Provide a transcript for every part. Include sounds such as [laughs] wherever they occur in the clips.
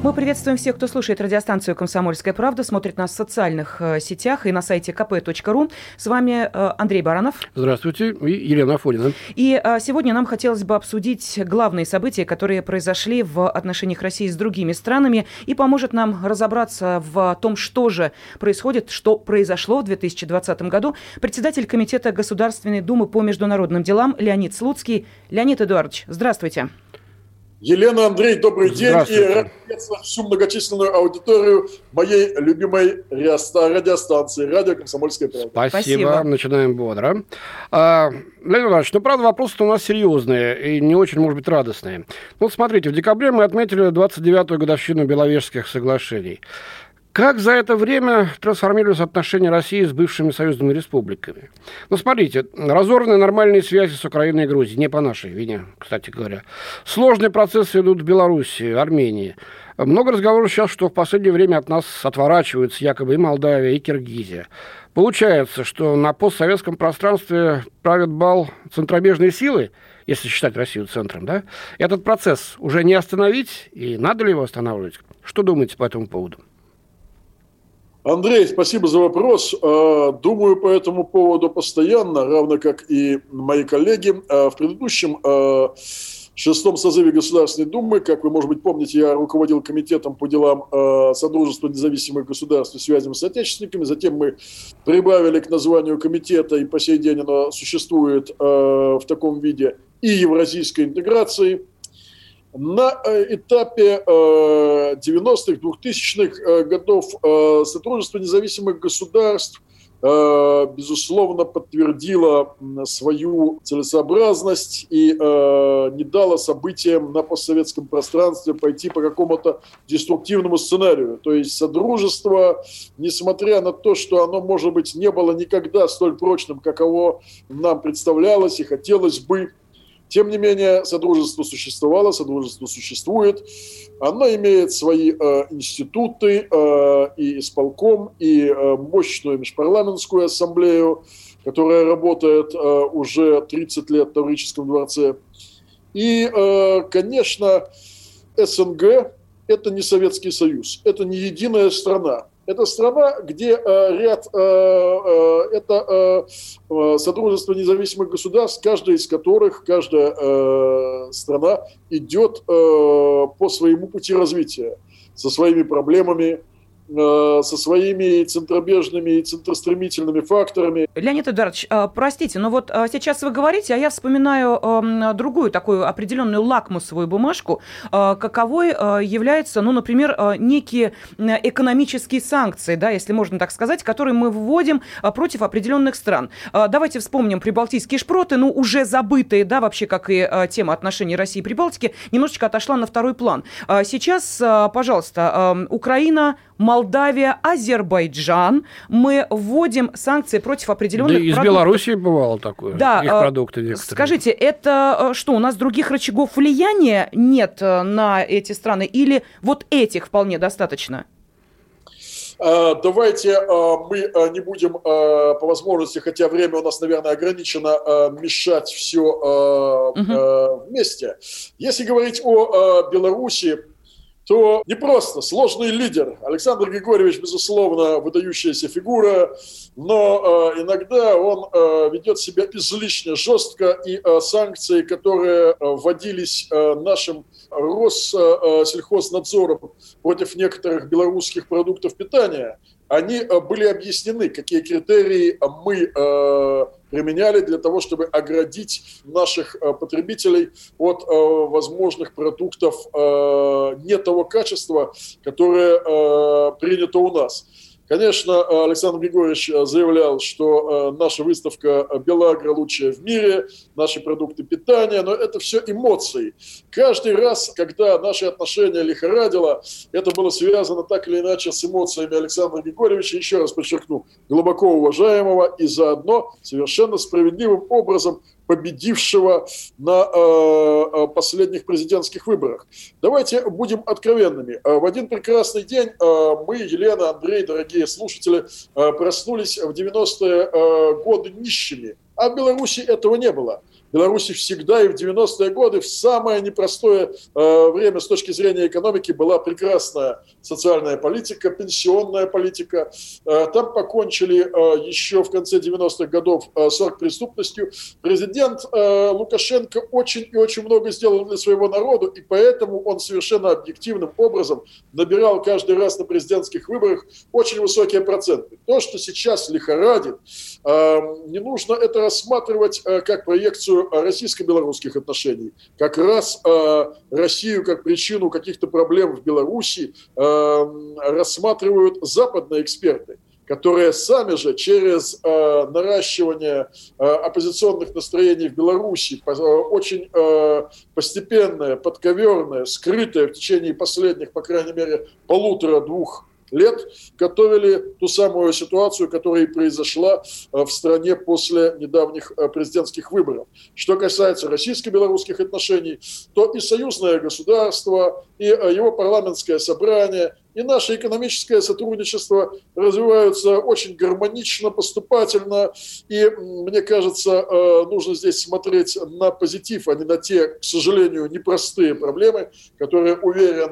Мы приветствуем всех, кто слушает радиостанцию «Комсомольская правда», смотрит нас в социальных э, сетях и на сайте kp.ru. С вами э, Андрей Баранов. Здравствуйте, и Елена Афонина. И э, сегодня нам хотелось бы обсудить главные события, которые произошли в отношениях России с другими странами, и поможет нам разобраться в том, что же происходит, что произошло в 2020 году. Председатель Комитета Государственной Думы по международным делам Леонид Слуцкий. Леонид Эдуардович, здравствуйте. Елена, Андрей, добрый день. И рад приветствовать всю многочисленную аудиторию моей любимой радиостанции «Радио Комсомольская правда». Спасибо. Спасибо. Начинаем бодро. А, Леонид Иванович, ну, правда, вопросы-то у нас серьезные и не очень, может быть, радостные. Ну, смотрите, в декабре мы отметили 29-ю годовщину Беловежских соглашений. Как за это время трансформировались отношения России с бывшими союзными республиками? Ну, смотрите, разорваны нормальные связи с Украиной и Грузией, не по нашей вине, кстати говоря. Сложные процессы идут в Беларуси, Армении. Много разговоров сейчас, что в последнее время от нас отворачиваются якобы и Молдавия, и Киргизия. Получается, что на постсоветском пространстве правят бал центробежные силы, если считать Россию центром, да? Этот процесс уже не остановить, и надо ли его останавливать? Что думаете по этому поводу? Андрей, спасибо за вопрос. Э, Думаю по этому поводу постоянно, равно как и мои коллеги. Э, В предыдущем э, шестом созыве Государственной Думы, как вы, может быть, помните, я руководил комитетом по делам Содружества независимых государств и связям с отечественниками. Затем мы прибавили к названию комитета, и по сей день оно существует в таком виде, и евразийской интеграции. На э, этапе э, 90-х, 2000-х э, годов э, Сотрудничество независимых государств э, безусловно, подтвердило свою целесообразность и э, не дало событиям на постсоветском пространстве пойти по какому-то деструктивному сценарию. То есть Содружество, несмотря на то, что оно, может быть, не было никогда столь прочным, каково нам представлялось и хотелось бы, тем не менее, Содружество существовало, Содружество существует. Оно имеет свои э, институты э, и исполком, и э, мощную межпарламентскую ассамблею, которая работает э, уже 30 лет в Таврическом дворце. И, э, конечно, СНГ – это не Советский Союз, это не единая страна. Это страна, где э, ряд, э, э, это Содружество независимых государств, каждая из которых, каждая страна идет по своему пути развития, со своими проблемами, со своими центробежными и центростремительными факторами. Леонид Эдуардович, э, простите, но вот э, сейчас вы говорите, а я вспоминаю эм, другую такую определенную лакмусовую бумажку, э, каковой э, является, ну, например, э, некие э, экономические санкции, да, если можно так сказать, которые мы вводим э, против определенных стран. Э, Давайте вспомним прибалтийские шпроты, ну, уже забытые, да, вообще, как и э, тема отношений России и Прибалтики, немножечко отошла на второй план. Э, Сейчас, э, пожалуйста, э, Украина, Молдавия, Азербайджан. Мы вводим санкции против определенных Да из продуктов. Белоруссии бывало такое. Да, Их э, продукты некоторые. Скажите, это э, что, у нас других рычагов влияния нет э, на эти страны? Или вот этих вполне достаточно? Давайте мы не будем по возможности, хотя время у нас, наверное, ограничено, мешать все вместе. Если говорить о Беларуси, то не просто сложный лидер. Александр Григорьевич, безусловно, выдающаяся фигура, но э, иногда он э, ведет себя излишне жестко, и э, санкции, которые э, вводились э, нашим Россельхознадзором против некоторых белорусских продуктов питания, они э, были объяснены, какие критерии мы э, применяли для того, чтобы оградить наших э, потребителей от возможных продуктов не того качества, которое принято у нас. Конечно, Александр Григорьевич э, заявлял, что э, наша выставка Белагра лучшая в мире, наши продукты питания, но это все эмоции. Каждый раз, когда наши отношения лихорадило, это было связано так или иначе с эмоциями Александра Григорьевича, еще раз подчеркну, глубоко уважаемого и заодно совершенно справедливым образом победившего на последних президентских выборах. Давайте будем откровенными. В один прекрасный день мы, Елена, Андрей, дорогие слушатели, проснулись в 90-е годы нищими. А в Беларуси этого не было. Беларуси всегда и в 90-е годы в самое непростое э, время с точки зрения экономики была прекрасная социальная политика, пенсионная политика. Э, там покончили э, еще в конце 90-х годов э, с оргпреступностью. Президент Лукашенко очень и очень много сделал для своего народа, и поэтому он совершенно объективным образом набирал каждый раз на президентских выборах очень высокие проценты. То, что сейчас лихорадит, не нужно это рассматривать как проекцию российско-белорусских отношений. Как раз э, Россию как причину каких-то проблем в Беларуси э, рассматривают западные эксперты которые сами же через э, наращивание э, оппозиционных настроений в Беларуси, э, очень э, постепенное, подковерное, скрытое в течение последних, по крайней мере, полутора-двух лет готовили ту самую ситуацию, которая и произошла э, в стране после недавних э, президентских выборов. Что касается российско-белорусских отношений, то и союзное государство, и э, его парламентское собрание, и наше экономическое сотрудничество развиваются очень гармонично, поступательно. И, мне кажется, нужно здесь смотреть на позитив, а не на те, к сожалению, непростые проблемы, которые, уверен,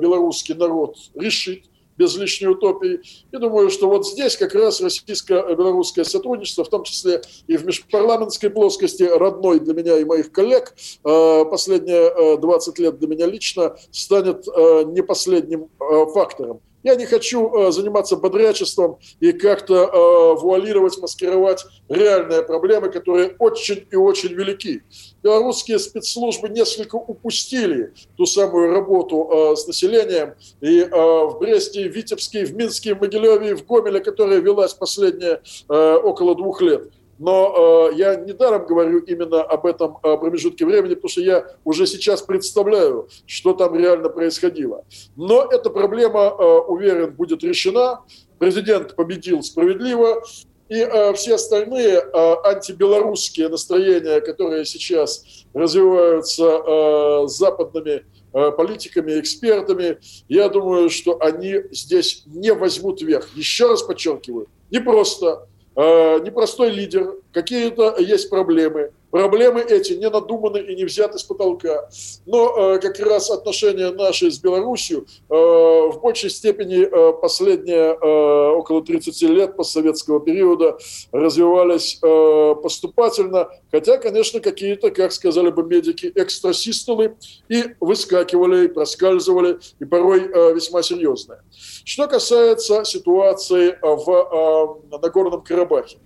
белорусский народ решит без лишней утопии. И думаю, что вот здесь как раз российско-белорусское сотрудничество, в том числе и в межпарламентской плоскости, родной для меня и моих коллег, э, последние 20 э, лет для меня лично, станет э, не последним фактором. Я не хочу э, заниматься бодрячеством и как-то э, вуалировать, маскировать реальные проблемы, которые очень и очень велики. Белорусские спецслужбы несколько упустили ту самую работу э, с населением. И в Бресте, в Витебске, в Минске, в Могилеве, в Гомеле, которая велась последние около двух лет. Но э, я недаром говорю именно об этом э, промежутке времени, потому что я уже сейчас представляю, что там реально происходило. Но эта проблема, э, уверен, будет решена. Президент победил справедливо. И э, все остальные э, антибелорусские настроения, которые сейчас развиваются э, западными э, политиками, экспертами, я думаю, что они здесь не возьмут верх. Еще раз подчеркиваю, не просто непростой лидер, какие-то есть проблемы. Проблемы эти не надуманы и не взяты с потолка. Но э, как раз отношения наши с Беларусью э, в большей степени э, последние э, около 30 лет постсоветского периода развивались э, поступательно, хотя, конечно, какие-то, как сказали бы медики, экстрасистолы и выскакивали, и проскальзывали, и порой э, весьма серьезные. Что касается ситуации в э, Нагорном Карабахе.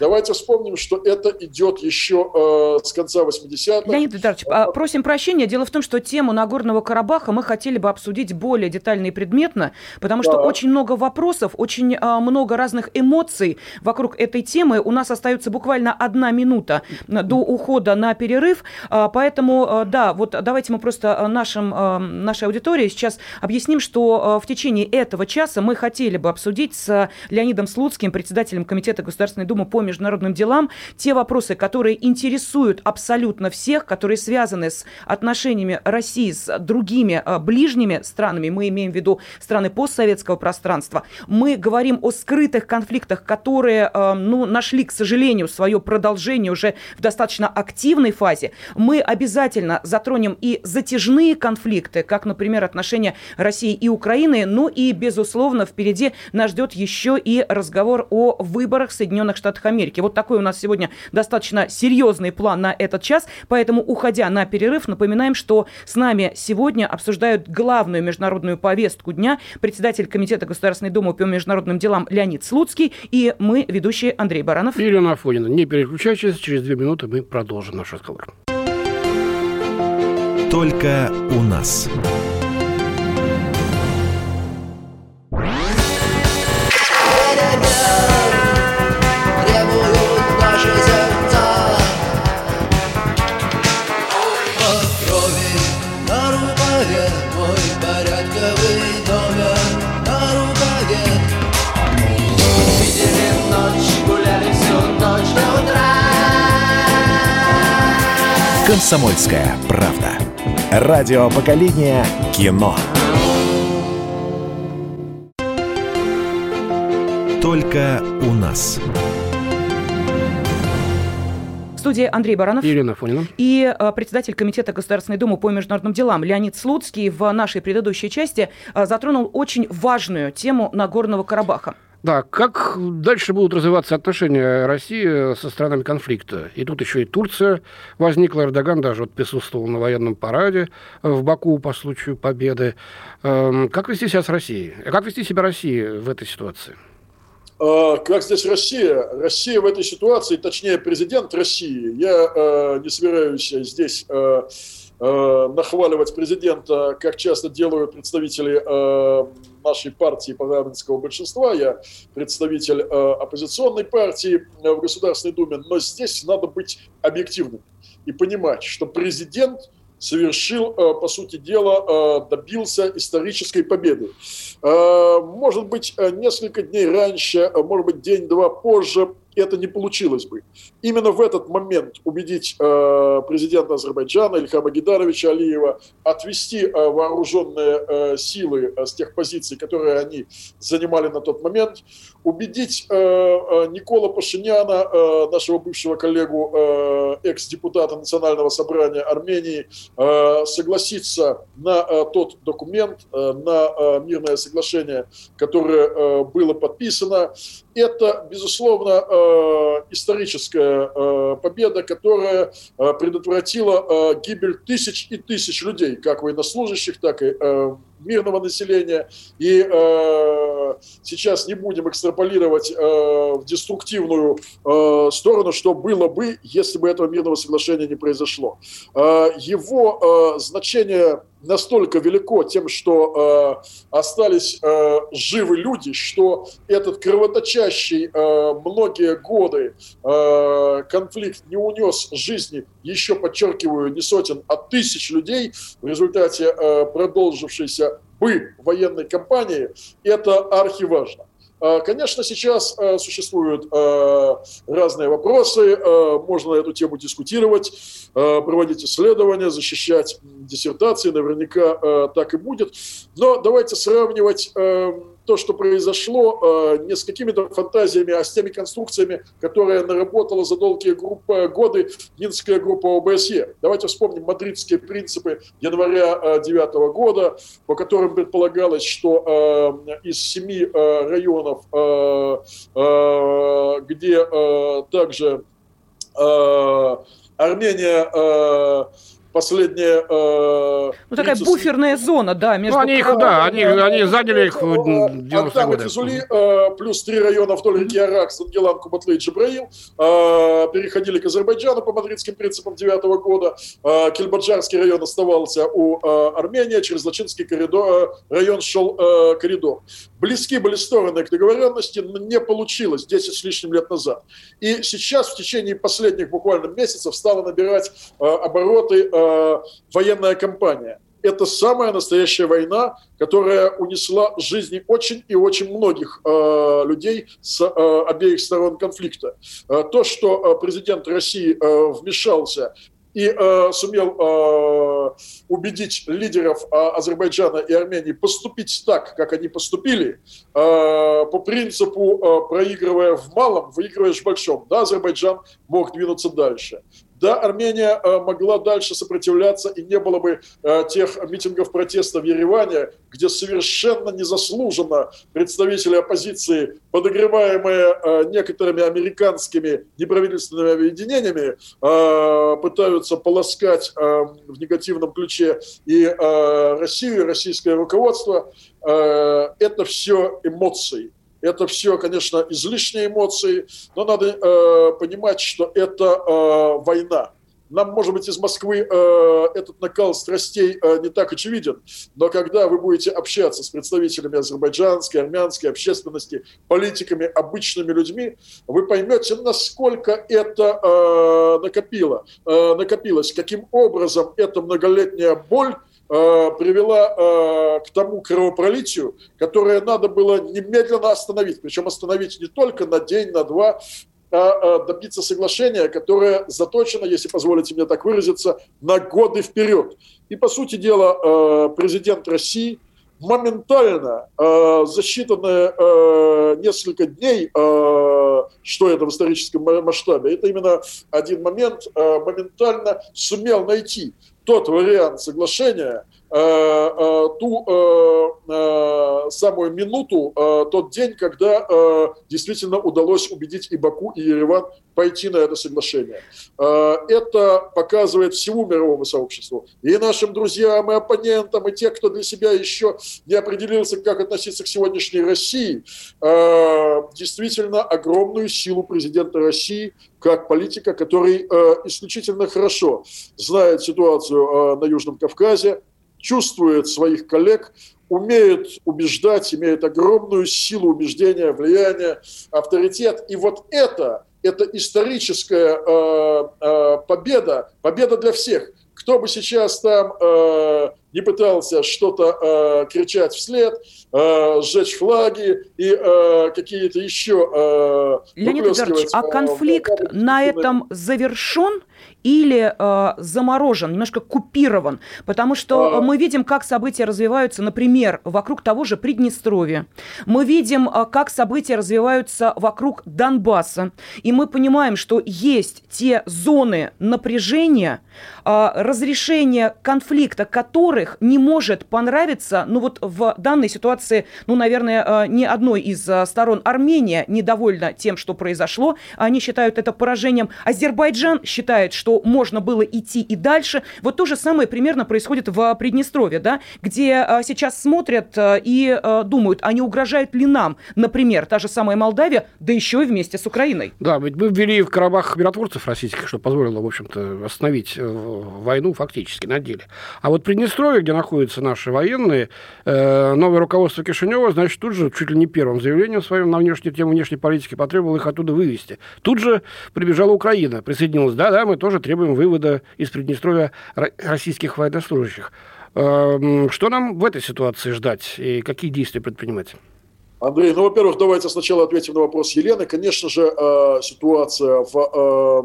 Давайте вспомним, что это идет еще э, с конца 80-х. Леонид Витальевич, а, просим прощения. Дело в том, что тему Нагорного Карабаха мы хотели бы обсудить более детально и предметно, потому что да. очень много вопросов, очень а, много разных эмоций вокруг этой темы. У нас остается буквально одна минута до ухода на перерыв, а, поэтому, а, да, вот давайте мы просто нашим, а, нашей аудитории сейчас объясним, что а, в течение этого часа мы хотели бы обсудить с Леонидом Слуцким, председателем Комитета Государственной Думы по международным делам, те вопросы, которые интересуют абсолютно всех, которые связаны с отношениями России с другими а, ближними странами, мы имеем в виду страны постсоветского пространства, мы говорим о скрытых конфликтах, которые а, ну, нашли, к сожалению, свое продолжение уже в достаточно активной фазе, мы обязательно затронем и затяжные конфликты, как, например, отношения России и Украины, ну и, безусловно, впереди нас ждет еще и разговор о выборах в Соединенных Штатах Америки. Америки. Вот такой у нас сегодня достаточно серьезный план на этот час. Поэтому, уходя на перерыв, напоминаем, что с нами сегодня обсуждают главную международную повестку дня председатель Комитета Государственной Думы по международным делам Леонид Слуцкий и мы, ведущие Андрей Баранов. И Елена Афонина. Не переключайтесь, через две минуты мы продолжим наш разговор. Только у нас. Комсомольская правда. Радио поколения кино. Только у нас. В студии Андрей Баранов. Ирина Фонина. И э, председатель Комитета Государственной Думы по международным делам Леонид Слуцкий в нашей предыдущей части э, затронул очень важную тему Нагорного Карабаха. Да, как дальше будут развиваться отношения России со странами конфликта? И тут еще и Турция возникла. Эрдоган даже вот присутствовал на военном параде в Баку по случаю победы. Эм, как вести себя с Россией? Как вести себя России в этой ситуации? А, как здесь Россия? Россия в этой ситуации, точнее президент России, я э, не собираюсь здесь э, э, нахваливать президента, как часто делают представители э, нашей партии парламентского большинства, я представитель э, оппозиционной партии в Государственной Думе, но здесь надо быть объективным и понимать, что президент – совершил, э, по сути дела, э, добился исторической победы. Э, может быть, несколько дней раньше, может быть, день-два позже это не получилось бы. Именно в этот момент убедить э, президента Азербайджана Ильхама Гидаровича Алиева отвести э, вооруженные э, силы э, с тех позиций, которые они занимали на тот момент, убедить э, э, Никола Пашиняна, э, нашего бывшего коллегу, э, экс-депутата Национального собрания Армении, э, согласиться на э, тот документ, э, на э, мирное соглашение, которое э, было подписано. Это, безусловно, э, Э, историческая э, победа, которая э, предотвратила гибель тысяч и тысяч людей, как военнослужащих, так и мирного населения. И э, сейчас не будем экстраполировать э, в деструктивную э, сторону, что было бы, если бы этого мирного соглашения не произошло. Э, его э, значение настолько велико тем, что э, остались э, живы люди, что этот кровоточащий э, многие годы э, конфликт не унес жизни, еще подчеркиваю, не сотен, а тысяч людей в результате э, продолжившейся бы военной кампании, это архиважно. А, конечно, сейчас а, существуют а, разные вопросы, можно на эту тему дискутировать, проводить исследования, защищать диссертации, наверняка так и будет. Но давайте сравнивать то, что произошло, э, не с какими-то фантазиями, а с теми конструкциями, которые наработала за долгие группы, годы Минская группа ОБСЕ. Давайте вспомним мадридские принципы января 2009 э, года, по которым предполагалось, что э, из семи районов, где также Армения последние... Э, ну, такая 30... буферная зона, да, между... Ну, они их, да, они, они заняли их в 90 годы. Зули, э, плюс три района вдоль реки Арак, Сангелан, Кубатлы и Джибраил, э, переходили к Азербайджану по мадридским принципам 9 года. Э, Кельбаджарский район оставался у э, Армении, через Лачинский коридор, э, район шел э, коридор. Близки были стороны к договоренности, но не получилось 10 с лишним лет назад. И сейчас, в течение последних буквально месяцев, стало набирать э, обороты э, Э, военная кампания. Это самая настоящая война, которая унесла жизни очень и очень многих э, людей с э, обеих сторон конфликта. Э, то, что э, президент России э, вмешался и э, сумел э, убедить лидеров э, Азербайджана и Армении поступить так, как они поступили, э, по принципу э, проигрывая в малом, выигрываешь в большом. Да, Азербайджан мог двинуться дальше. Да, Армения э, могла дальше сопротивляться, и не было бы э, тех митингов протеста в Ереване, где совершенно незаслуженно представители оппозиции, подогреваемые э, некоторыми американскими неправительственными объединениями, пытаются полоскать в негативном ключе и Россию, и российское руководство. Это все эмоции это все, конечно, излишние эмоции, но надо э, понимать, что это э, война. Нам, может быть, из Москвы э, этот накал страстей э, не так очевиден, но когда вы будете общаться с представителями азербайджанской, армянской общественности, политиками, обычными людьми, вы поймете, насколько это э, накопило, э, накопилось, каким образом эта многолетняя боль привела э, к тому кровопролитию, которое надо было немедленно остановить. Причем остановить не только на день, на два, а, а добиться соглашения, которое заточено, если позволите мне так выразиться, на годы вперед. И, по сути дела, а, президент России моментально, за считанные несколько дней, что это в историческом масштабе, это именно один момент, моментально сумел найти тот вариант соглашения, Э, э, ту э, самую минуту, тот день, когда действительно удалось убедить и Баку, и Ереван пойти на это соглашение. Это показывает всему мировому сообществу, и нашим друзьям, и оппонентам, и те, кто для себя еще не определился, как относиться к сегодняшней России, действительно огромную силу президента России как политика, который исключительно хорошо знает ситуацию на Южном Кавказе, чувствует своих коллег, умеет убеждать, имеет огромную силу убеждения, влияния, авторитет. И вот это, это историческая э, э, победа, победа для всех. Кто бы сейчас там э, не пытался что-то э, кричать вслед, э, сжечь флаги и э, какие-то еще... Э, Леонид Эдуардович, а конфликт э, на этом завершен или э, заморожен, немножко купирован, потому что а... мы видим, как события развиваются, например, вокруг того же Приднестровья. Мы видим, э, как события развиваются вокруг Донбасса, и мы понимаем, что есть те зоны напряжения, э, разрешения конфликта, которых не может понравиться, ну вот в данной ситуации, ну, наверное, э, ни одной из э, сторон Армения недовольна тем, что произошло, они считают это поражением. Азербайджан считает, что можно было идти и дальше. Вот то же самое примерно происходит в Приднестровье, да, где а, сейчас смотрят и думают, а не угрожает ли нам, например, та же самая Молдавия, да еще и вместе с Украиной. Да, ведь мы ввели в Карабах миротворцев российских, что позволило, в общем-то, остановить э, войну фактически на деле. А вот Приднестровье, где находятся наши военные, э, новое руководство Кишинева, значит, тут же чуть ли не первым заявлением своим на внешнюю тему внешней политики потребовало их оттуда вывести. Тут же прибежала Украина, присоединилась. Да, да, мы тоже требуем вывода из Приднестровья российских военнослужащих. Эм, что нам в этой ситуации ждать и какие действия предпринимать? Андрей, ну, во-первых, давайте сначала ответим на вопрос Елены. Конечно же, э, ситуация в Э,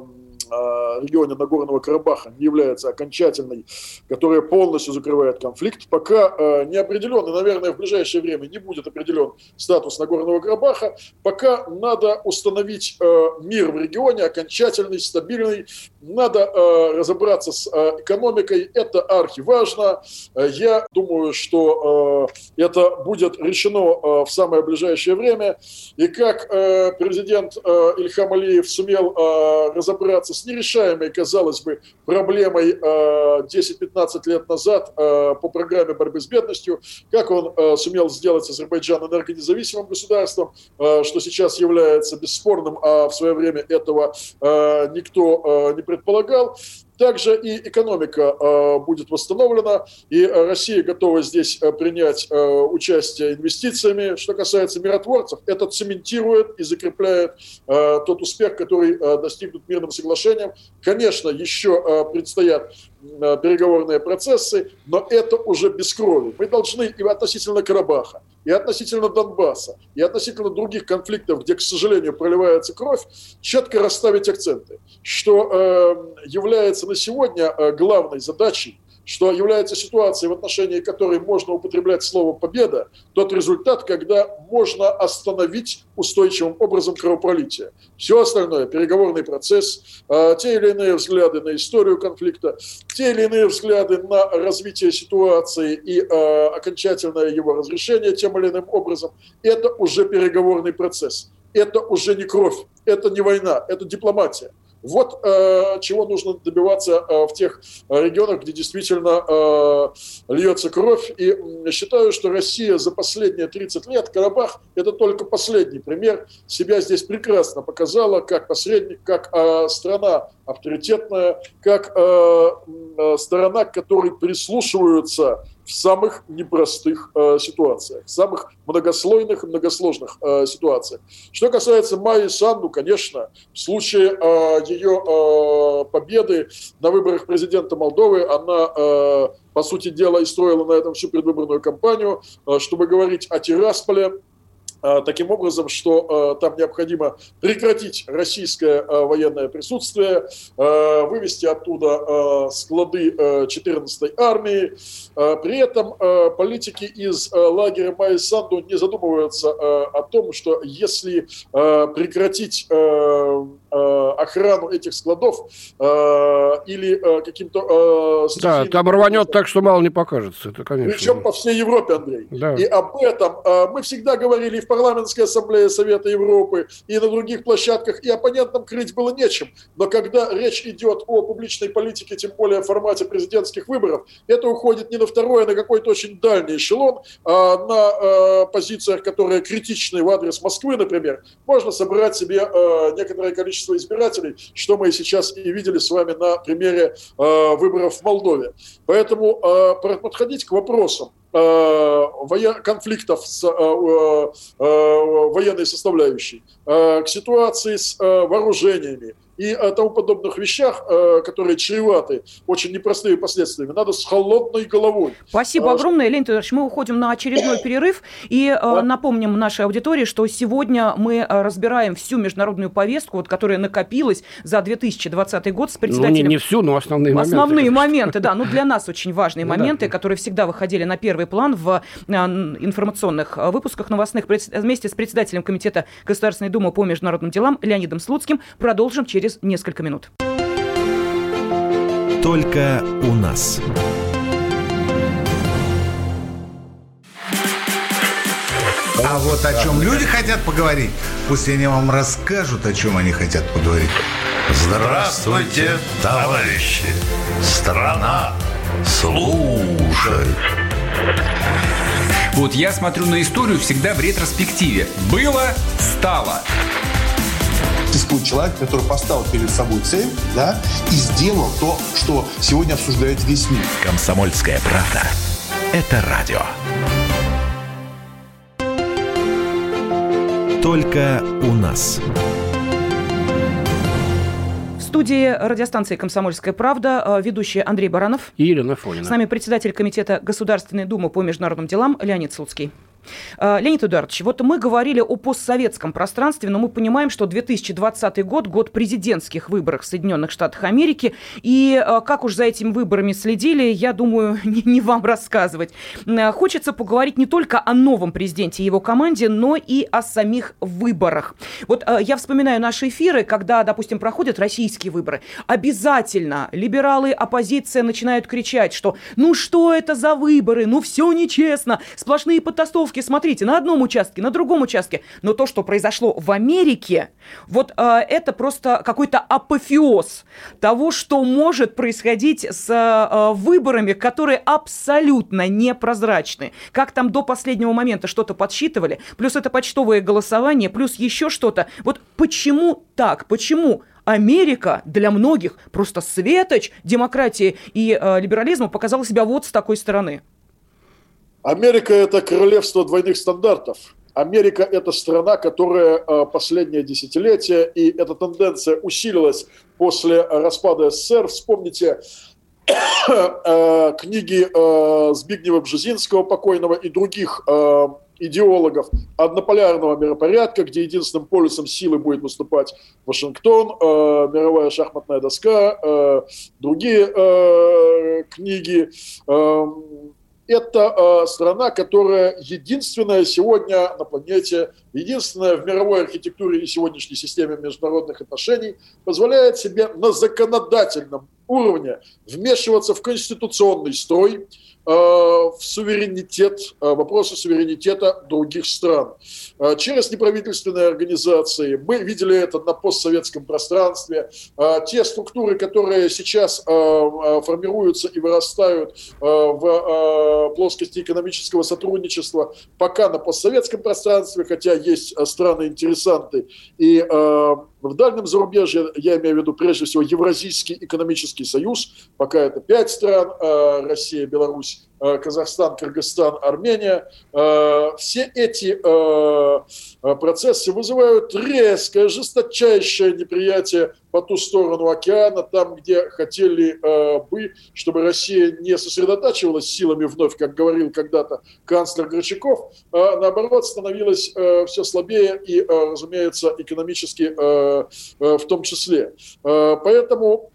регионе Нагорного Карабаха не является окончательной, которая полностью закрывает конфликт. Пока э, не определен, и, наверное, в ближайшее время не будет определен статус Нагорного Карабаха, пока надо установить э, мир в регионе, окончательный, стабильный. Надо разобраться с экономикой, это архиважно. Я думаю, что это будет решено в самое ближайшее время. И как президент Ильхам Алиев сумел разобраться с нерешаемой, казалось бы, проблемой 10-15 э, лет назад э, по программе борьбы с бедностью, как он э, сумел сделать Азербайджан энергонезависимым государством, что сейчас является бесспорным, а в свое время этого никто не предполагал. Также и экономика э, будет восстановлена, и Россия готова здесь э, принять э, участие инвестициями. Что касается миротворцев, это цементирует и закрепляет тот успех, который достигнут мирным соглашением. Конечно, еще предстоят переговорные процессы, но это уже без крови. Мы должны и относительно Карабаха, и относительно Донбасса, и относительно других конфликтов, где, к сожалению, проливается кровь, четко расставить акценты, что э, является на сегодня э, главной задачей что является ситуацией, в отношении которой можно употреблять слово «победа», тот результат, когда можно остановить устойчивым образом кровопролитие. Все остальное, переговорный процесс, э, те или иные взгляды на историю конфликта, те или иные взгляды на развитие ситуации и э, окончательное его разрешение тем или иным образом, это уже переговорный процесс. Это уже не кровь, это не война, это дипломатия. Вот э, чего нужно добиваться э, в тех э, регионах, где действительно э, льется кровь. И считаю, что Россия за последние 30 лет, Карабах – это только последний пример, себя здесь прекрасно показала как посредник, как э, страна авторитетная, как э, э, сторона, к которой прислушиваются в самых непростых э, ситуациях, в самых многослойных и многосложных э, ситуациях. Что касается Майи Санду, конечно, в случае э, ее э, победы на выборах президента Молдовы, она, э, по сути дела, и строила на этом всю предвыборную кампанию, э, чтобы говорить о Тирасполе, таким образом, что э, там необходимо прекратить российское э, военное присутствие, вывести оттуда склады 14-й армии. При этом политики из лагеря Майя Санду не задумываются о том, что если прекратить охрану этих складов или каким-то... Да, там рванет так, что мало не покажется. Это, конечно. Причем по всей Европе, Андрей. Да. И об этом мы всегда говорили в парламентской ассамблее Совета Европы и на других площадках, и оппонентам крыть было нечем. Но когда речь идет о публичной политике, тем более в формате президентских выборов, это уходит не на второй, а на какой-то очень дальний эшелон, а на э, позициях, которые критичны в адрес Москвы, например, можно собрать себе э, некоторое количество избирателей, что мы сейчас и видели с вами на примере э, выборов в Молдове. Поэтому подходить к вопросам, конфликтов с э, э, военной составляющей, к ситуации с вооружениями, и о тому подобных вещах, э, которые чреваты очень непростыми последствиями, надо с холодной головой. Спасибо а, огромное, Леонид Ильич. Мы уходим на очередной перерыв и э, да. напомним нашей аудитории, что сегодня мы э, разбираем всю международную повестку, вот, которая накопилась за 2020 год с председателем... Ну, не, не всю, но основные моменты. Основные моменты, да. Ну, для нас очень важные моменты, которые всегда выходили на первый план в информационных выпусках новостных. Вместе с председателем Комитета Государственной Думы по международным делам Леонидом Слуцким продолжим через через несколько минут. Только у нас. А вот о чем люди хотят поговорить, пусть они вам расскажут, о чем они хотят поговорить. Здравствуйте, товарищи! Страна служит! Вот я смотрю на историю всегда в ретроспективе. Было, стало существует человек, который поставил перед собой цель, да, и сделал то, что сегодня обсуждает весь мир. Комсомольская правда. Это радио. Только у нас. В студии радиостанции «Комсомольская правда» э, ведущий Андрей Баранов. И Елена Фонина. С нами председатель Комитета Государственной Думы по международным делам Леонид Слуцкий. Э, Леонид Эдуардович, вот мы говорили о постсоветском пространстве, но мы понимаем, что 2020 год – год президентских выборов в Соединенных Штатах Америки. И э, как уж за этими выборами следили, я думаю, [laughs] не, не вам рассказывать. Э, хочется поговорить не только о новом президенте и его команде, но и о самих выборах. Вот я вспоминаю наши эфиры, когда, допустим, проходят российские выборы. Обязательно либералы, оппозиция начинают кричать, что ну что это за выборы, ну все нечестно, сплошные потасовки, участке, смотрите, на одном участке, на другом участке. Но то, что произошло в Америке, вот э, это просто какой-то апофеоз того, что может происходить с э, выборами, которые абсолютно непрозрачны. Как там до последнего момента что-то подсчитывали, плюс это почтовое голосование, плюс еще что-то. Вот почему так? Почему Америка для многих просто светоч демократии и э, либерализма показала себя вот с такой стороны? Америка – это королевство двойных стандартов. Америка – это страна, которая э, последнее десятилетие, и эта тенденция усилилась после распада СССР. Вспомните [coughs] э, книги э, Збигнева Бжезинского покойного и других идеологов однополярного миропорядка, где единственным полюсом силы будет выступать Вашингтон, мировая шахматная доска, другие книги. Э, это э, страна, которая единственная сегодня на планете, единственная в мировой архитектуре и сегодняшней системе международных отношений позволяет себе на законодательном уровне вмешиваться в конституционный строй, в суверенитет, э, вопросы суверенитета других стран. Э, через неправительственные организации, мы видели это на постсоветском пространстве, те структуры, которые сейчас формируются и вырастают в плоскости экономического сотрудничества, пока на постсоветском пространстве, хотя есть страны-интересанты, и в дальнем зарубежье, я имею в виду прежде всего Евразийский экономический союз, пока это пять стран, Россия, Беларусь, Казахстан, Кыргызстан, Армения. Все эти процессы вызывают резкое, жесточайшее неприятие по ту сторону океана, там, где хотели бы, чтобы Россия не сосредотачивалась силами вновь, как говорил когда-то канцлер Горчаков, а наоборот становилась все слабее и, разумеется, экономически в том числе. Поэтому Э,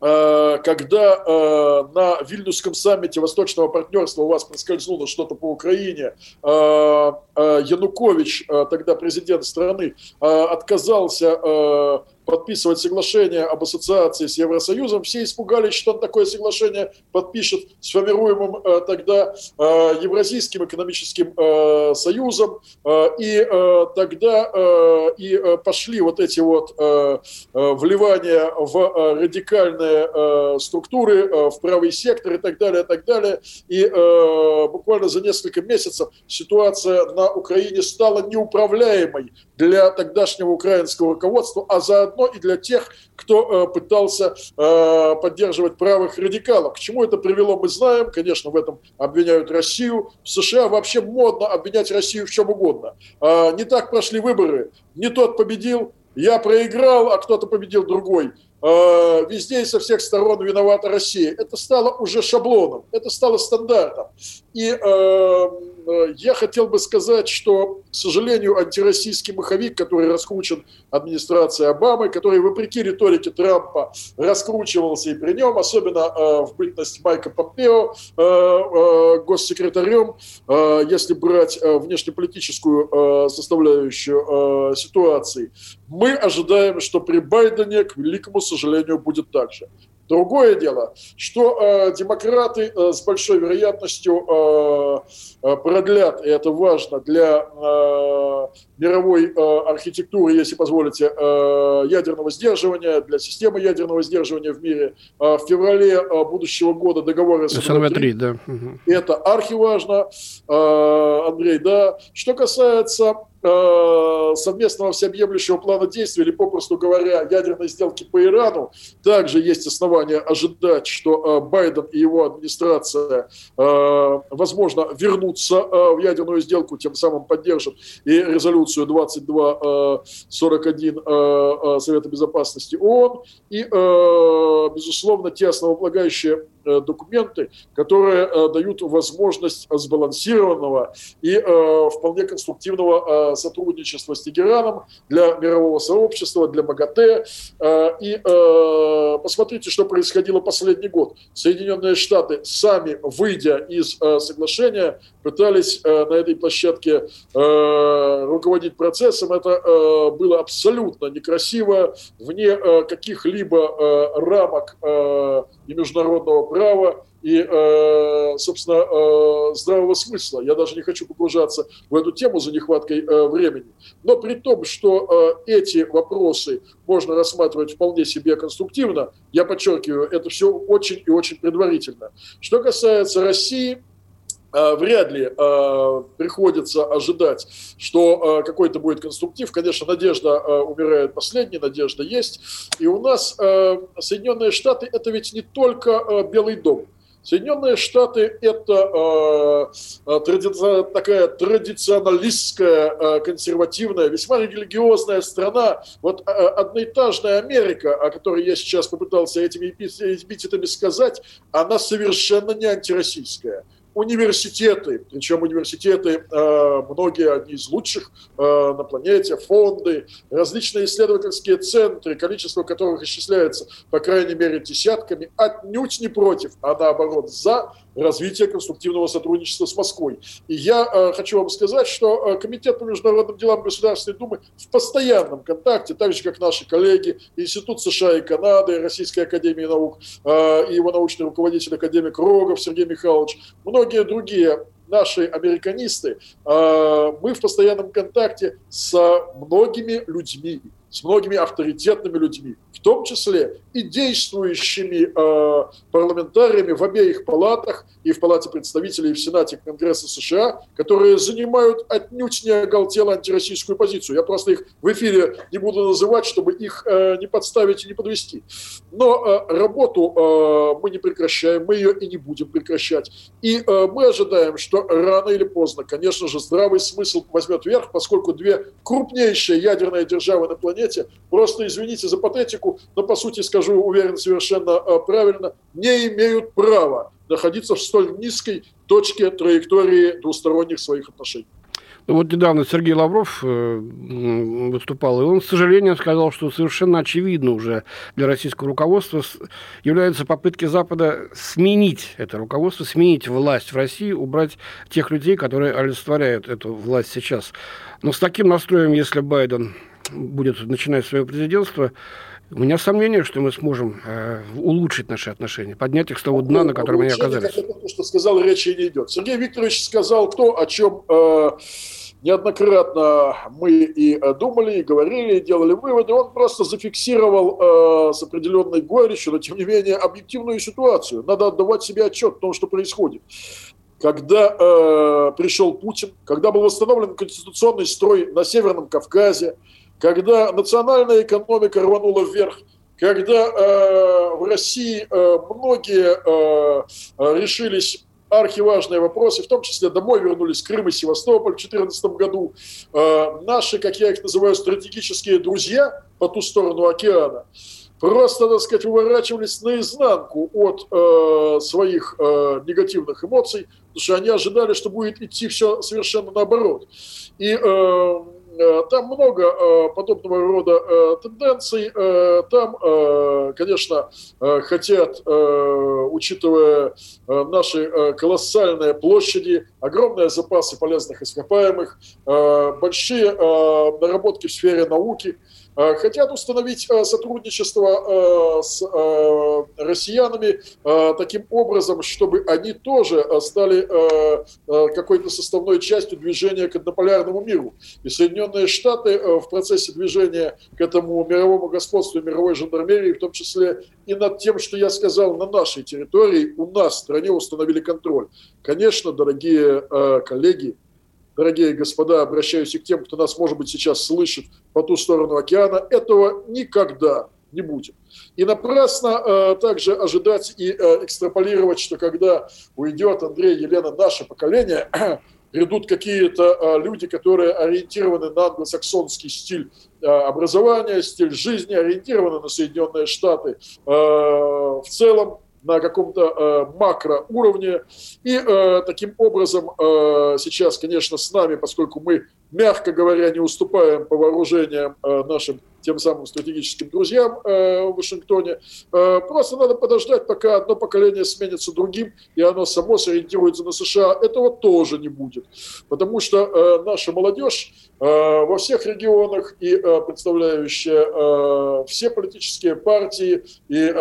когда э, на Вильнюсском саммите Восточного партнерства у вас проскользнуло что-то по Украине, э, Янукович, тогда президент страны, отказался подписывать соглашение об ассоциации с Евросоюзом. Все испугались, что он такое соглашение подпишет с формируемым э, тогда э, Евразийским экономическим э, союзом. Э, и э, тогда э, и э, пошли вот эти вот э, э вливания в э, радикальные э, структуры, э, в правый сектор и так далее, и так далее. И э, буквально за несколько месяцев ситуация на Украине стала неуправляемой для тогдашнего украинского руководства, а заодно и для тех, кто э, пытался э, поддерживать правых радикалов. К чему это привело, мы знаем. Конечно, в этом обвиняют Россию. В США вообще модно обвинять Россию в чем угодно. Э, не так прошли выборы. Не тот победил, я проиграл, а кто-то победил другой. Э, везде и со всех сторон виновата Россия. Это стало уже шаблоном, это стало стандартом. И э, э, я хотел бы сказать, что, к сожалению, антироссийский маховик, который раскручен администрацией Обамы, который, вопреки риторике Трампа, раскручивался и при нем, особенно э, в бытность Майка Помпео, э, э, госсекретарем, э, если брать э, внешнеполитическую э, составляющую э, ситуации, мы ожидаем, что при Байдене, к великому сожалению, будет так же. Другое дело, что э, демократы э, с большой вероятностью э, э, продлят, и это важно для э, мировой э, архитектуры, если позволите, э, ядерного сдерживания, для системы ядерного сдерживания в мире. Э, в феврале э, будущего года договор СНВ-3, да. Это архиважно, э, Андрей, да. Что касается совместного всеобъемлющего плана действий или, попросту говоря, ядерной сделки по Ирану, также есть основания ожидать, что э, Байден и его администрация, э, возможно, вернутся в ядерную сделку, тем самым поддержат и резолюцию 2241 Совета Безопасности ООН, и, безусловно, те основополагающие Э, документы, которые э, дают возможность сбалансированного и э, вполне конструктивного сотрудничества с Тегераном для мирового сообщества, для МАГАТЭ. И посмотрите, что происходило последний год. Соединенные Штаты сами, выйдя из соглашения, пытались на этой площадке руководить процессом. Это было абсолютно некрасиво, вне каких-либо рамок и международного права, и, э, собственно, э, здравого смысла. Я даже не хочу погружаться в эту тему за нехваткой э, времени. Но при том, что эти вопросы можно рассматривать вполне себе конструктивно, я подчеркиваю, это все очень и очень предварительно. Что касается России, вряд ли э, приходится ожидать, что э, какой-то будет конструктив. Конечно, надежда умирает последней, надежда есть. И у нас Соединенные Штаты это ведь не только Белый дом. Соединенные Штаты это такая традиционалистская, консервативная, весьма религиозная страна. Вот э, одноэтажная Америка, о которой я сейчас попытался этими эпитетами сказать, она совершенно не антироссийская университеты, причем университеты, э, многие одни из лучших э, на планете, фонды, различные исследовательские центры, количество которых исчисляется, по крайней мере, десятками, отнюдь не против, а наоборот за развитие конструктивного сотрудничества с Москвой. И я э, хочу вам сказать, что Комитет по международным делам Государственной Думы в постоянном контакте, так же, как наши коллеги, Институт США и Канады, Российская Академия Наук и его научный руководитель, академик Рогов Сергей Михайлович, многие другие наши американисты, мы в постоянном контакте с многими людьми, с многими авторитетными людьми, в том числе и действующими э, парламентариями в обеих палатах, и в Палате представителей, и в Сенате Конгресса США, которые занимают отнюдь не оголтело антироссийскую позицию. Я просто их в эфире не буду называть, чтобы их э, не подставить и не подвести. Но э, работу э, мы не прекращаем, мы ее и не будем прекращать. И э, мы ожидаем, что рано или поздно, конечно же, здравый смысл возьмет верх, поскольку две крупнейшие ядерные державы на планете, просто извините за патетику, но по сути скажу, уверен, совершенно э, правильно, не имеют права находиться в столь низкой точке траектории двусторонних своих отношений. Ну, вот недавно Сергей Лавров э, выступал, и он, с сожалением, сказал, что совершенно очевидно уже для российского руководства являются попытки Запада сменить это руководство, сменить власть в России, убрать тех людей, которые олицетворяют эту власть сейчас. Но с таким настроем, если Байден будет начинать свое президентство, у меня сомнение, что мы сможем э, улучшить наши отношения, поднять их с того дна, на котором они оказались. Как то, что сказал, речи не идет. Сергей Викторович сказал то, о чем э, неоднократно мы и э, думали, и говорили, и делали выводы. Он просто зафиксировал э, с определенной горечью, но тем не менее объективную ситуацию. Надо отдавать себе отчет в том, что происходит когда э, пришел Путин, когда был восстановлен конституционный строй на Северном Кавказе, когда национальная экономика рванула вверх, когда э, в России э, многие э, решились архиважные вопросы, в том числе домой вернулись Крым и Севастополь в 2014 году. Э, наши, как я их называю, стратегические друзья по ту сторону океана просто, так сказать, выворачивались наизнанку от э, своих э, негативных эмоций, потому что они ожидали, что будет идти все совершенно наоборот. И Э, там много э, подобного рода э, тенденций. Там, конечно, хотят, учитывая наши колоссальные площади, огромные запасы полезных ископаемых, большие наработки в сфере науки – Э, хотят установить э, сотрудничество э, с россиянами таким образом, чтобы они тоже стали какой-то составной частью движения к однополярному миру. И Соединенные Штаты в процессе движения к этому мировому господству, мировой жандармерии, в том числе и над тем, что я сказал, на нашей территории, у нас в стране установили контроль. Конечно, дорогие коллеги, дорогие господа, обращаюсь и к тем, кто нас, может быть, сейчас слышит по ту сторону океана, этого никогда не будет. И напрасно э, также ожидать и э, экстраполировать, что когда уйдет Андрей, Елена, наше поколение, [clears throat] придут какие-то э, люди, которые ориентированы на англосаксонский стиль э, образования, стиль жизни, ориентированы на Соединенные Штаты э, в целом, на каком-то э, макроуровне. И э, таким образом э, сейчас, конечно, с нами, поскольку мы, мягко говоря, не уступаем по вооружениям э, нашим тем самым стратегическим друзьям э, в Вашингтоне. Э, просто надо подождать, пока одно поколение сменится другим, и оно само сориентируется на США. Этого тоже не будет. Потому что э, наша молодежь во всех регионах и представляющая все политические партии и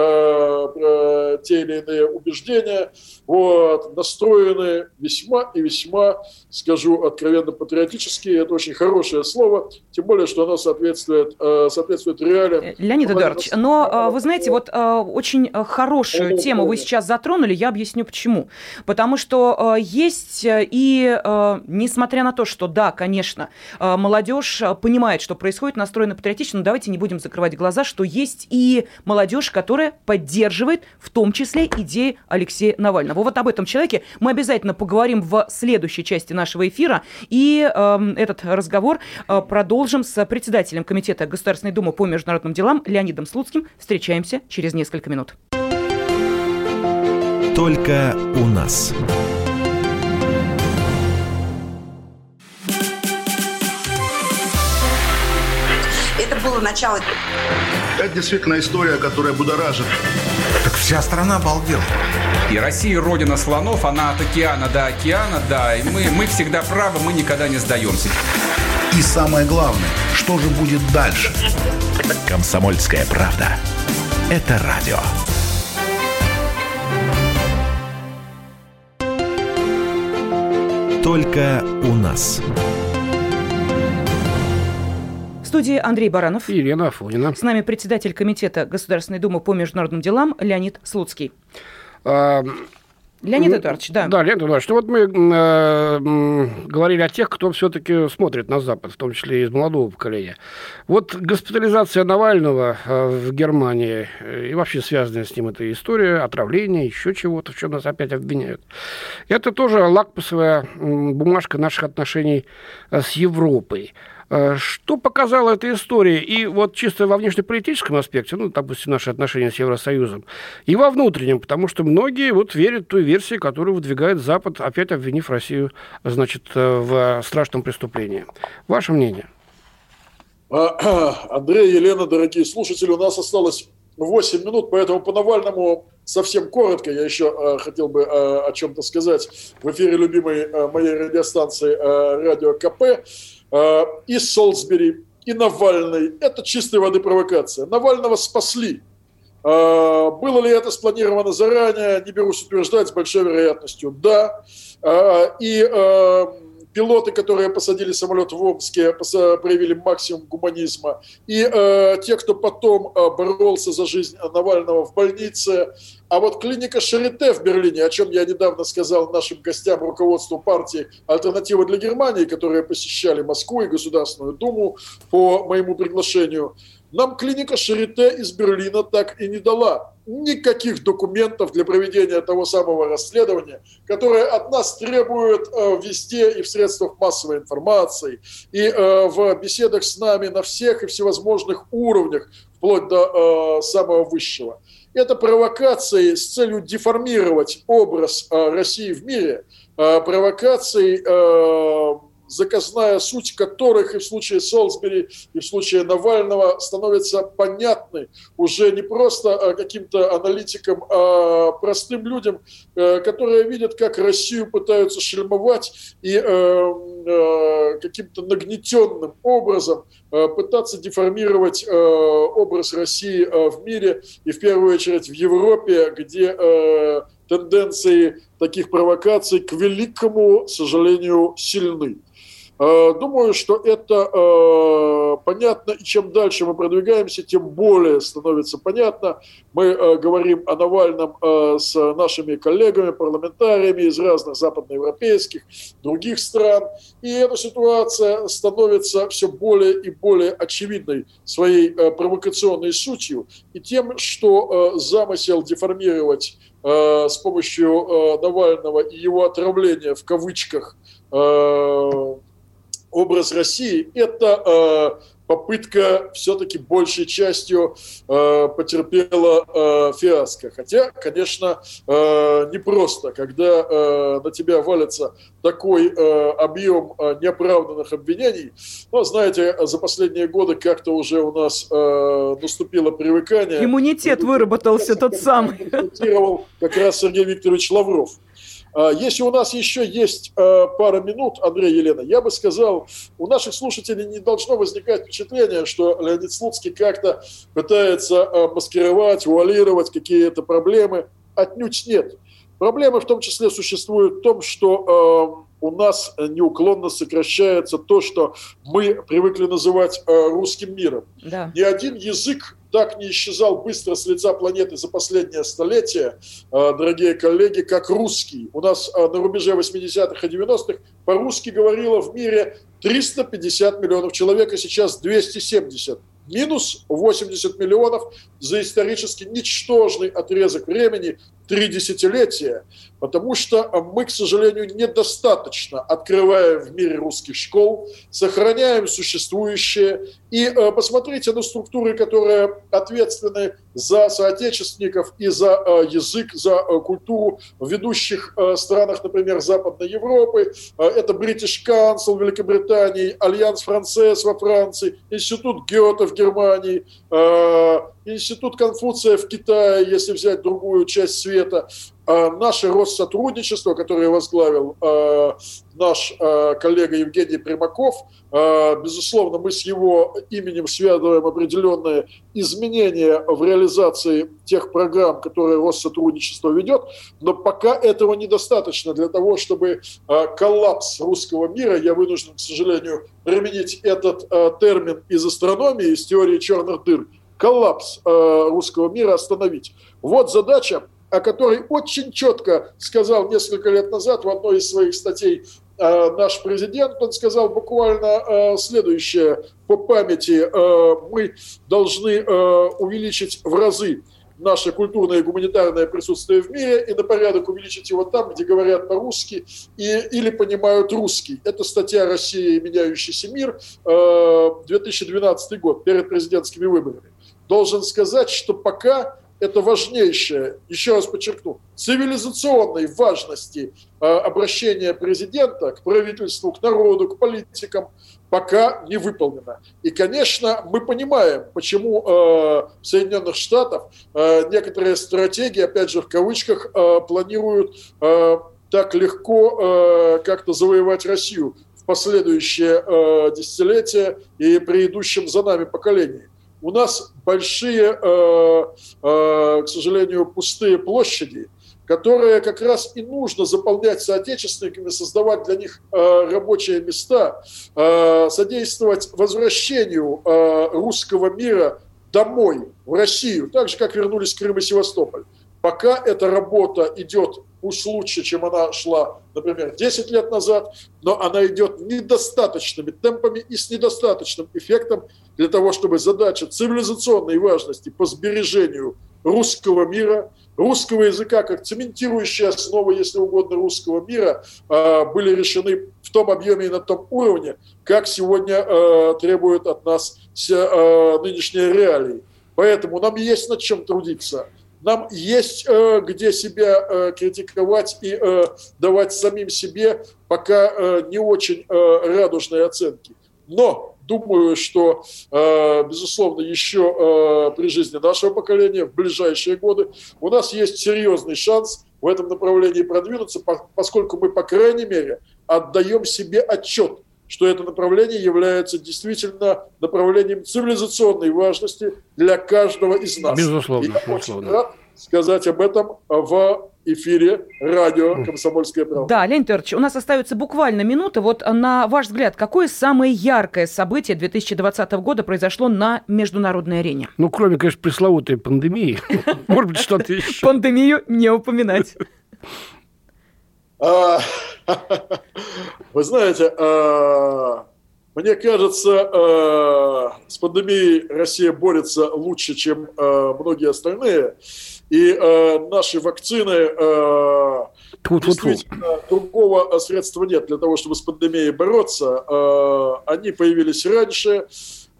те или иные убеждения, вот, настроены весьма и весьма, скажу откровенно, патриотически. Это очень хорошее слово, тем более, что оно соответствует соответствует реалиям. Э, Леонид Эдуардович, но э, вы знаете, вот э, очень хорошую тему вы сейчас затронули, я объясню почему. Потому что есть и, несмотря на то, что да, конечно, молодежь понимает, что происходит, настроена патриотично, но давайте не будем закрывать глаза, что есть и молодежь, которая поддерживает в том числе идеи Алексея Навального. Вот об этом человеке мы обязательно поговорим в следующей части нашего эфира. И э, этот разговор продолжим с председателем Комитета государственной Государственной Думы по международным делам Леонидом Слуцким. Встречаемся через несколько минут. Только у нас. Это было начало. Это действительно история, которая будоражит. Так вся страна обалдела. И Россия родина слонов, она от океана до океана, да. И мы, мы всегда правы, мы никогда не сдаемся. И самое главное, что же будет дальше? Комсомольская правда. Это радио. Только у нас студии Андрей Баранов. И Елена Афонина. С нами председатель Комитета Государственной Думы по международным делам Леонид Слуцкий. Леонид Эдуардович, да. Да, Леонид Эдуардович, ну вот мы э, говорили о тех, кто все-таки смотрит на Запад, в том числе из молодого поколения. Вот госпитализация Навального э, в Германии э, и вообще связанная с ним эта история, отравление, еще чего-то, в чем нас опять обвиняют. Это тоже лакмусовая бумажка наших отношений э, с Европой. Э, что показала эта история? И вот чисто во внешнеполитическом аспекте, ну, допустим, наши отношения с Евросоюзом, и во внутреннем, потому что многие вот верят той версии, которую выдвигает Запад, опять обвинив Россию, значит, э, в страшном преступлении. Ваше мнение? А, [clears throat] Андрей, Елена, дорогие слушатели, у нас осталось 8 минут, поэтому по Навальному совсем коротко я еще э, хотел бы о чем-то сказать в эфире любимой моей радиостанции «Радио КП». Э, и Солсбери, и Навальный. Это чистой воды провокация. Навального спасли. Э, было ли это спланировано заранее, не берусь утверждать с большой вероятностью. Да. Э, и пилоты, которые посадили самолет в Омске, проявили максимум гуманизма. И э, те, кто потом э, боролся за жизнь Навального в больнице. А вот клиника Шарите в Берлине, о чем я недавно сказал нашим гостям, руководству партии «Альтернатива для Германии», которые посещали Москву и Государственную Думу по моему приглашению – нам клиника Шарите из Берлина так и не дала никаких документов для проведения того самого расследования, которое от нас требует э, везде и в средствах массовой информации, и э, в беседах с нами на всех и всевозможных уровнях, вплоть до э, самого высшего. Это провокации с целью деформировать образ России в мире, э, провокации заказная суть которых и в случае Солсбери, и в случае Навального становится понятной уже не просто а, каким-то аналитикам, а простым людям, э, которые видят, как Россию пытаются шельмовать и э, э, каким-то нагнетенным образом пытаться деформировать образ России в мире и в первую очередь в Европе, где тенденции таких провокаций, к великому сожалению, сильны. Э, думаю, что это э, понятно, и чем дальше мы продвигаемся, тем более становится понятно. Мы э, говорим о Навальном с нашими коллегами, парламентариями из разных западноевропейских, других стран, и эта ситуация становится все более и более очевидной своей провокационной сутью и тем, что замысел деформировать с помощью Навального и его отравления в кавычках образ России – это э, попытка все-таки большей частью э, потерпела э, фиаско. Хотя, конечно, э, непросто, когда э, на тебя валится такой э, объем э, неоправданных обвинений. Но, знаете, за последние годы как-то уже у нас э, наступило привыкание. Иммунитет выработался тот самый. Как раз Сергей Викторович Лавров. А, если у нас еще есть а, пара минут, Андрей Елена, я бы сказал, у наших слушателей не должно возникать впечатление, что Леонид Слуцкий как-то пытается а, маскировать, вуалировать какие-то проблемы. Отнюдь нет. Проблемы в том числе существуют в том, что у нас неуклонно сокращается то, что мы привыкли называть русским миром. Да. Ни один язык так не исчезал быстро с лица планеты за последнее столетие, э, дорогие коллеги, как русский. У нас э, на рубеже 80-х и 90-х по-русски говорило в мире 350 миллионов человек, а сейчас 270 минус 80 миллионов за исторически ничтожный отрезок времени, три десятилетия, потому что мы, к сожалению, недостаточно открываем в мире русских школ, сохраняем существующие. И э, посмотрите на структуры, которые ответственны за соотечественников и за э, язык, за э, культуру в ведущих странах, например, Западной Европы. Это British Council Великобритании, Альянс Францесс во Франции, Институт Гёте в Германии, Институт Конфуция в Китае, если взять другую часть света, а наше Россотрудничество, которое возглавил э, наш э, коллега Евгений Примаков, безусловно, мы с его именем связываем определенные изменения в реализации тех программ, которые Россотрудничество ведет, но пока этого недостаточно. Для того, чтобы коллапс русского мира, я вынужден, к сожалению, применить этот термин из астрономии, из теории черных дыр, коллапс русского мира остановить. Вот задача о которой очень четко сказал несколько лет назад в одной из своих статей э, наш президент, он сказал буквально э, следующее по памяти. Э, мы должны увеличить в разы наше культурное и гуманитарное присутствие в мире и на порядок увеличить его там, где говорят по-русски и, или понимают русский. Это статья «Россия и меняющийся мир», 2012 год, перед президентскими выборами. Должен сказать, что пока это важнейшее, еще раз подчеркну, цивилизационной важности э, обращения президента к правительству, к народу, к политикам пока не выполнено. И, конечно, мы понимаем, почему э, в Соединенных Штатах э, некоторые стратегии, опять же в кавычках, планируют так легко как-то завоевать Россию в последующие э, десятилетия и при идущем за нами поколении у нас большие, э, э, к сожалению, пустые площади, которые как раз и нужно заполнять соотечественниками, создавать для них э, рабочие места, содействовать возвращению русского мира домой, в Россию, так же, как вернулись Крым и Севастополь. Пока эта работа идет уж лучше, чем она шла, например, 10 лет назад, но она идет недостаточными темпами и с недостаточным эффектом для того, чтобы задача цивилизационной важности по сбережению русского мира, русского языка как цементирующая основа, если угодно, русского мира, а, были решены в том объеме и на том уровне, как сегодня а, требуют от нас а, нынешние реалии. Поэтому нам есть над чем трудиться. Нам есть э, где себя э, критиковать и э, давать самим себе пока э, не очень э, радужные оценки. Но думаю, что, э, безусловно, еще э, при жизни нашего поколения в ближайшие годы у нас есть серьезный шанс в этом направлении продвинуться, поскольку мы, по крайней мере, отдаем себе отчет что это направление является действительно направлением цивилизационной важности для каждого из нас. Безусловно. И я безусловно. рад сказать об этом в эфире радио «Комсомольская правда». Да, Леонид Петрович, у нас остается буквально минута. Вот на ваш взгляд, какое самое яркое событие 2020 года произошло на международной арене? Ну, кроме, конечно, пресловутой пандемии. [laughs] Может быть, что-то еще. Пандемию не упоминать. А, [laughs] вы знаете, а, мне кажется, а, с пандемией Россия борется лучше, чем многие остальные. И наши вакцины действительно другого средства нет для того, чтобы с пандемией бороться. Они появились раньше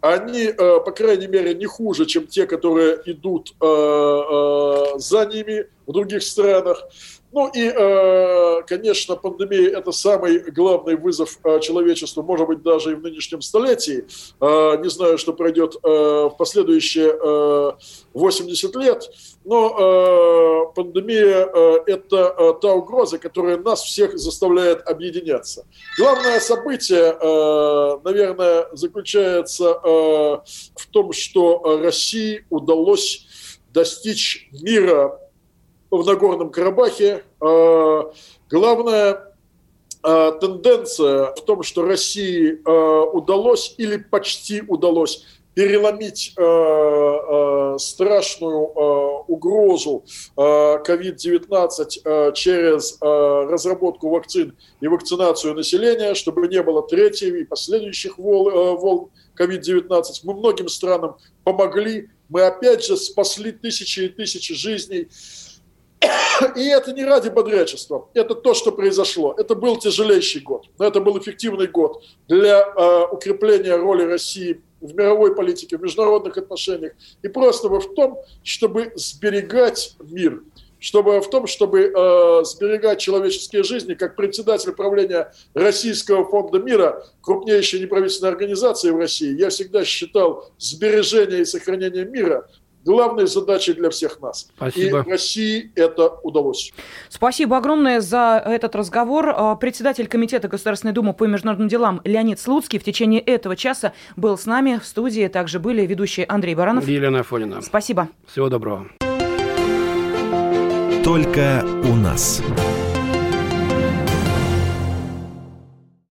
они, по крайней мере, не хуже, чем те, которые идут за ними в других странах. Ну и, э, конечно, пандемия – это самый главный вызов э, человечеству, может быть, даже и в нынешнем столетии. Э, не знаю, что пройдет в последующие 80 лет, но пандемия – это та угроза, которая нас всех заставляет объединяться. Главное событие, наверное, заключается в том, что России удалось достичь мира в Нагорном Карабахе. А, главная а, тенденция в том, что России а, удалось или почти удалось переломить страшную угрозу COVID-19 через разработку вакцин и вакцинацию населения, чтобы не было третьей и последующих волн COVID-19. Мы многим странам помогли, мы опять же спасли тысячи и тысячи жизней. [coughs] И это не ради бодрячества, это то, что произошло. Это был тяжелейший год, но это был эффективный год для э, укрепления роли России в мировой политике, в международных отношениях. И просто в том, чтобы сберегать мир, чтобы в том, чтобы э, сберегать человеческие жизни, как председатель правления Российского фонда мира, крупнейшей неправительственной организации в России, я всегда считал сбережение и сохранение мира главной задачей для всех нас. Спасибо. И России это удалось. Спасибо огромное за этот разговор. А, Председатель Комитета Государственной Думы по международным делам Леонид Слуцкий в течение этого часа был с нами в студии. Также были ведущие Андрей Баранов. Елена Афонина. Спасибо. Всего доброго. Только у нас.